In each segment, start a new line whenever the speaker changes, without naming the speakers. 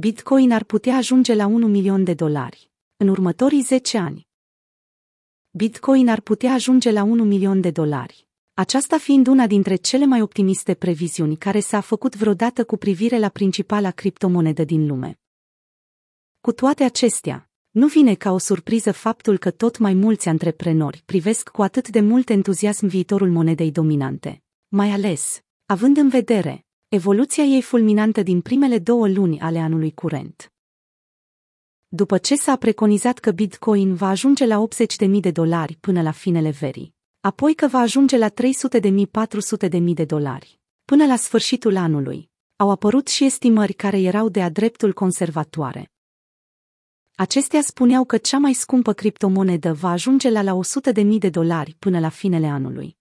Bitcoin ar putea ajunge la 1 milion de dolari în următorii 10 ani. Bitcoin ar putea ajunge la 1 milion de dolari. Aceasta fiind una dintre cele mai optimiste previziuni care s-a făcut vreodată cu privire la principala criptomonedă din lume. Cu toate acestea, nu vine ca o surpriză faptul că tot mai mulți antreprenori privesc cu atât de mult entuziasm viitorul monedei dominante, mai ales, având în vedere, evoluția ei fulminantă din primele două luni ale anului curent. După ce s-a preconizat că Bitcoin va ajunge la 80.000 de dolari până la finele verii, apoi că va ajunge la 300.000-400.000 de dolari, până la sfârșitul anului, au apărut și estimări care erau de-a dreptul conservatoare. Acestea spuneau că cea mai scumpă criptomonedă va ajunge la la 100.000 de dolari până la finele anului.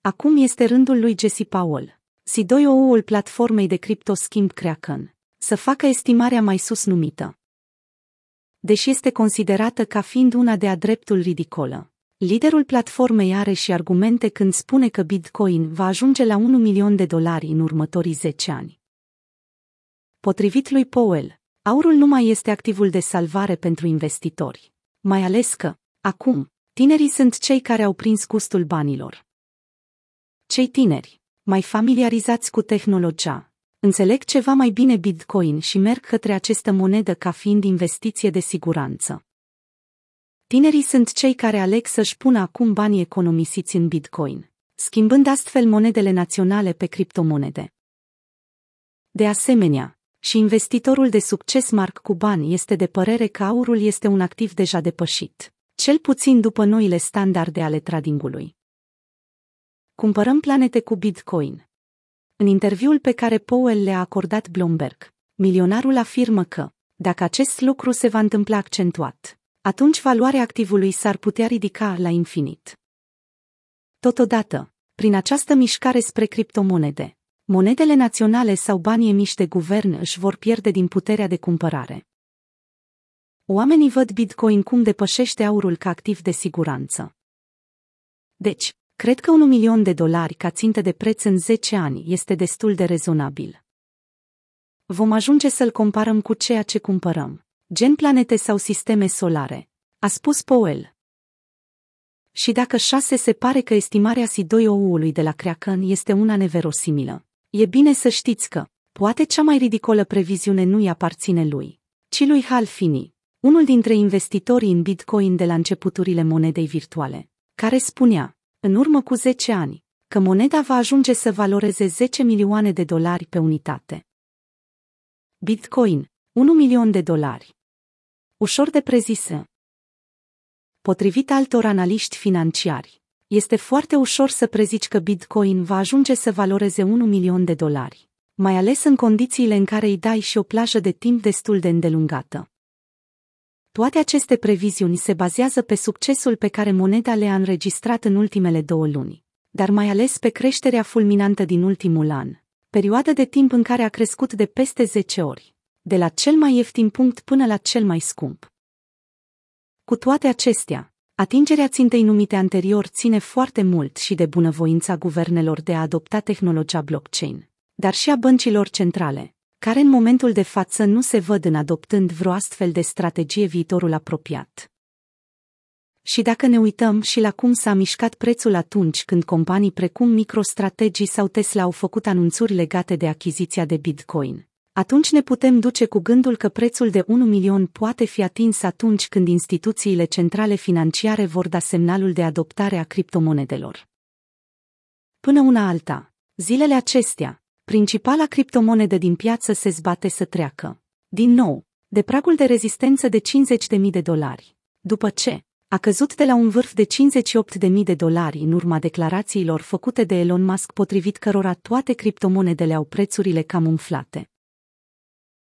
Acum este rândul lui Jesse Powell, C2OU-ul platformei de criptoschimb Kraken, să facă estimarea mai sus numită. Deși este considerată ca fiind una de-a dreptul ridicolă, liderul platformei are și argumente când spune că Bitcoin va ajunge la 1 milion de dolari în următorii 10 ani. Potrivit lui Powell, aurul nu mai este activul de salvare pentru investitori, mai ales că, acum, tinerii sunt cei care au prins gustul banilor. Cei tineri, mai familiarizați cu tehnologia, înțeleg ceva mai bine Bitcoin și merg către această monedă ca fiind investiție de siguranță. Tinerii sunt cei care aleg să-și pună acum banii economisiți în Bitcoin, schimbând astfel monedele naționale pe criptomonede. De asemenea, și investitorul de succes Mark Cuban este de părere că aurul este un activ deja depășit, cel puțin după noile standarde ale tradingului. Cumpărăm planete cu Bitcoin. În interviul pe care Powell le-a acordat Bloomberg, milionarul afirmă că, dacă acest lucru se va întâmpla accentuat, atunci valoarea activului s-ar putea ridica la infinit. Totodată, prin această mișcare spre criptomonede, monedele naționale sau banii emiși de guvern își vor pierde din puterea de cumpărare. Oamenii văd Bitcoin cum depășește aurul ca activ de siguranță. Deci, Cred că un milion de dolari ca țintă de preț în 10 ani este destul de rezonabil. Vom ajunge să-l comparăm cu ceea ce cumpărăm, gen planete sau sisteme solare, a spus Powell. Și dacă 6 se pare că estimarea C2OU-ului de la Kraken este una neverosimilă, e bine să știți că, poate cea mai ridicolă previziune nu îi aparține lui, ci lui Hal Finney, unul dintre investitorii în Bitcoin de la începuturile monedei virtuale, care spunea, în urmă cu 10 ani, că moneda va ajunge să valoreze 10 milioane de dolari pe unitate. Bitcoin, 1 milion de dolari. Ușor de prezisă. Potrivit altor analiști financiari, este foarte ușor să prezici că Bitcoin va ajunge să valoreze 1 milion de dolari, mai ales în condițiile în care îi dai și o plajă de timp destul de îndelungată. Toate aceste previziuni se bazează pe succesul pe care moneda le-a înregistrat în ultimele două luni, dar mai ales pe creșterea fulminantă din ultimul an, perioadă de timp în care a crescut de peste 10 ori, de la cel mai ieftin punct până la cel mai scump. Cu toate acestea, atingerea țintei numite anterior ține foarte mult și de bunăvoința guvernelor de a adopta tehnologia blockchain, dar și a băncilor centrale, care în momentul de față nu se văd în adoptând vreo astfel de strategie viitorul apropiat. Și dacă ne uităm și la cum s-a mișcat prețul atunci când companii precum MicroStrategy sau Tesla au făcut anunțuri legate de achiziția de Bitcoin, atunci ne putem duce cu gândul că prețul de 1 milion poate fi atins atunci când instituțiile centrale financiare vor da semnalul de adoptare a criptomonedelor. Până una alta, zilele acestea, principala criptomonedă din piață se zbate să treacă. Din nou, de pragul de rezistență de 50.000 de dolari. După ce a căzut de la un vârf de 58.000 de dolari în urma declarațiilor făcute de Elon Musk potrivit cărora toate criptomonedele au prețurile cam umflate.